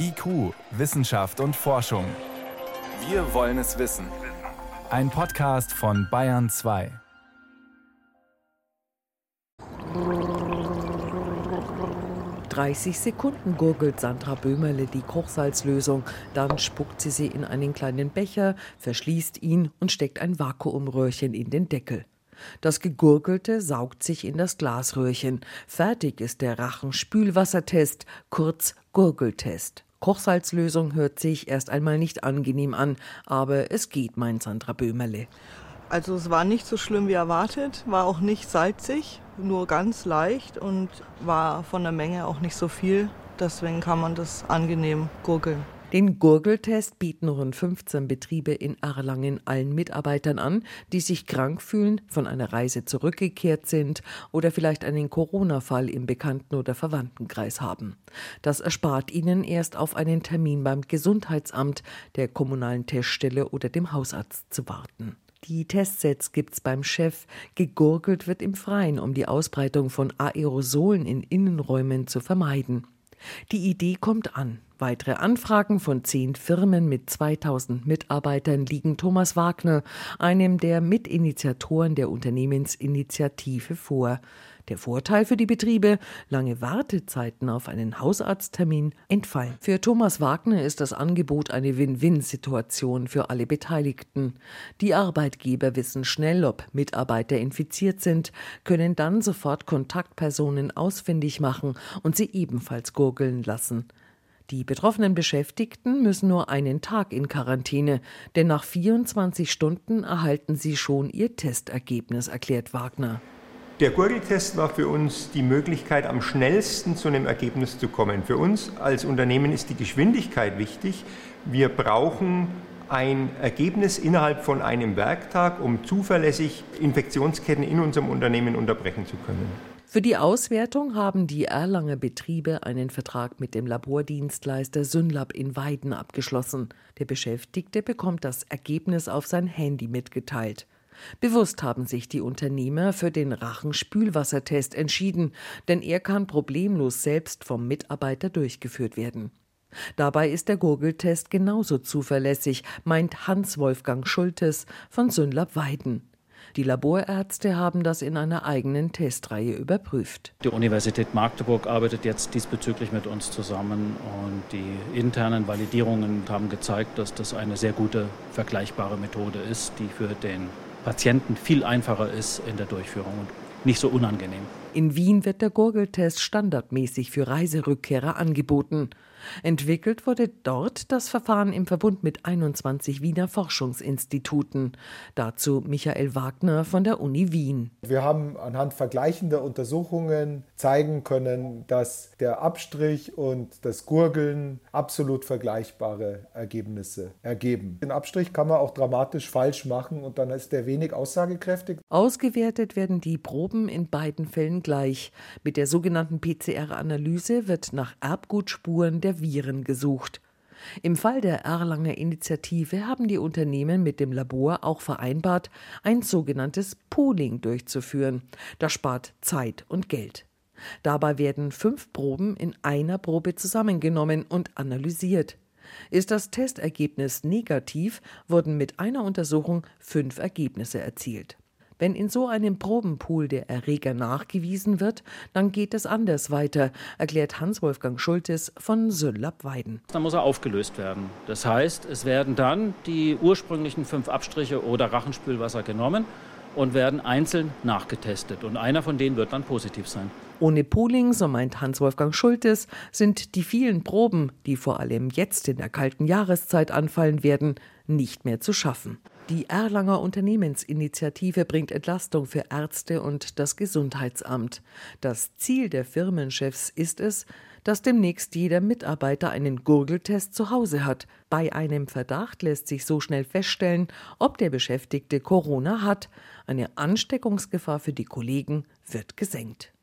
IQ, Wissenschaft und Forschung. Wir wollen es wissen. Ein Podcast von Bayern 2. »30 Sekunden«, gurgelt Sandra Böhmerle die Kochsalzlösung. Dann spuckt sie sie in einen kleinen Becher, verschließt ihn und steckt ein Vakuumröhrchen in den Deckel. Das Gegurgelte saugt sich in das Glasröhrchen. Fertig ist der Rachenspülwassertest, kurz Gurgeltest. Kochsalzlösung hört sich erst einmal nicht angenehm an, aber es geht, meint Sandra Böhmerle. Also es war nicht so schlimm wie erwartet, war auch nicht salzig, nur ganz leicht und war von der Menge auch nicht so viel. Deswegen kann man das angenehm gurgeln. Den Gurgeltest bieten rund 15 Betriebe in Erlangen allen Mitarbeitern an, die sich krank fühlen, von einer Reise zurückgekehrt sind oder vielleicht einen Corona-Fall im Bekannten- oder Verwandtenkreis haben. Das erspart ihnen erst auf einen Termin beim Gesundheitsamt, der kommunalen Teststelle oder dem Hausarzt zu warten. Die Testsets gibt's beim Chef. Gegurgelt wird im Freien, um die Ausbreitung von Aerosolen in Innenräumen zu vermeiden. Die Idee kommt an. Weitere Anfragen von zehn Firmen mit 2000 Mitarbeitern liegen Thomas Wagner, einem der Mitinitiatoren der Unternehmensinitiative, vor. Der Vorteil für die Betriebe, lange Wartezeiten auf einen Hausarzttermin entfallen. Für Thomas Wagner ist das Angebot eine Win-Win-Situation für alle Beteiligten. Die Arbeitgeber wissen schnell, ob Mitarbeiter infiziert sind, können dann sofort Kontaktpersonen ausfindig machen und sie ebenfalls gurgeln lassen. Die betroffenen Beschäftigten müssen nur einen Tag in Quarantäne, denn nach 24 Stunden erhalten sie schon ihr Testergebnis, erklärt Wagner. Der Gurgeltest war für uns die Möglichkeit, am schnellsten zu einem Ergebnis zu kommen. Für uns als Unternehmen ist die Geschwindigkeit wichtig. Wir brauchen ein Ergebnis innerhalb von einem Werktag, um zuverlässig Infektionsketten in unserem Unternehmen unterbrechen zu können. Für die Auswertung haben die Erlanger Betriebe einen Vertrag mit dem Labordienstleister Synlab in Weiden abgeschlossen. Der Beschäftigte bekommt das Ergebnis auf sein Handy mitgeteilt. Bewusst haben sich die Unternehmer für den Rachenspülwassertest entschieden, denn er kann problemlos selbst vom Mitarbeiter durchgeführt werden. Dabei ist der Gurgeltest genauso zuverlässig, meint Hans-Wolfgang Schultes von Synlab Weiden. Die Laborärzte haben das in einer eigenen Testreihe überprüft. Die Universität Magdeburg arbeitet jetzt diesbezüglich mit uns zusammen und die internen Validierungen haben gezeigt, dass das eine sehr gute vergleichbare Methode ist, die für den Patienten viel einfacher ist in der Durchführung und nicht so unangenehm. In Wien wird der Gurgeltest standardmäßig für Reiserückkehrer angeboten. Entwickelt wurde dort das Verfahren im Verbund mit 21 Wiener Forschungsinstituten. Dazu Michael Wagner von der Uni Wien. Wir haben anhand vergleichender Untersuchungen zeigen können, dass der Abstrich und das Gurgeln absolut vergleichbare Ergebnisse ergeben. Den Abstrich kann man auch dramatisch falsch machen und dann ist der wenig aussagekräftig. Ausgewertet werden die Proben in beiden Fällen gleich. Mit der sogenannten PCR-Analyse wird nach Erbgutspuren der Viren gesucht. Im Fall der Erlanger Initiative haben die Unternehmen mit dem Labor auch vereinbart, ein sogenanntes Pooling durchzuführen. Das spart Zeit und Geld. Dabei werden fünf Proben in einer Probe zusammengenommen und analysiert. Ist das Testergebnis negativ, wurden mit einer Untersuchung fünf Ergebnisse erzielt. Wenn in so einem Probenpool der Erreger nachgewiesen wird, dann geht es anders weiter, erklärt Hans-Wolfgang Schultes von Söllab-Weiden. Dann muss er aufgelöst werden. Das heißt, es werden dann die ursprünglichen fünf Abstriche oder Rachenspülwasser genommen und werden einzeln nachgetestet. Und einer von denen wird dann positiv sein. Ohne Pooling, so meint Hans-Wolfgang Schultes, sind die vielen Proben, die vor allem jetzt in der kalten Jahreszeit anfallen werden, nicht mehr zu schaffen. Die Erlanger Unternehmensinitiative bringt Entlastung für Ärzte und das Gesundheitsamt. Das Ziel der Firmenchefs ist es, dass demnächst jeder Mitarbeiter einen Gurgeltest zu Hause hat. Bei einem Verdacht lässt sich so schnell feststellen, ob der Beschäftigte Corona hat. Eine Ansteckungsgefahr für die Kollegen wird gesenkt.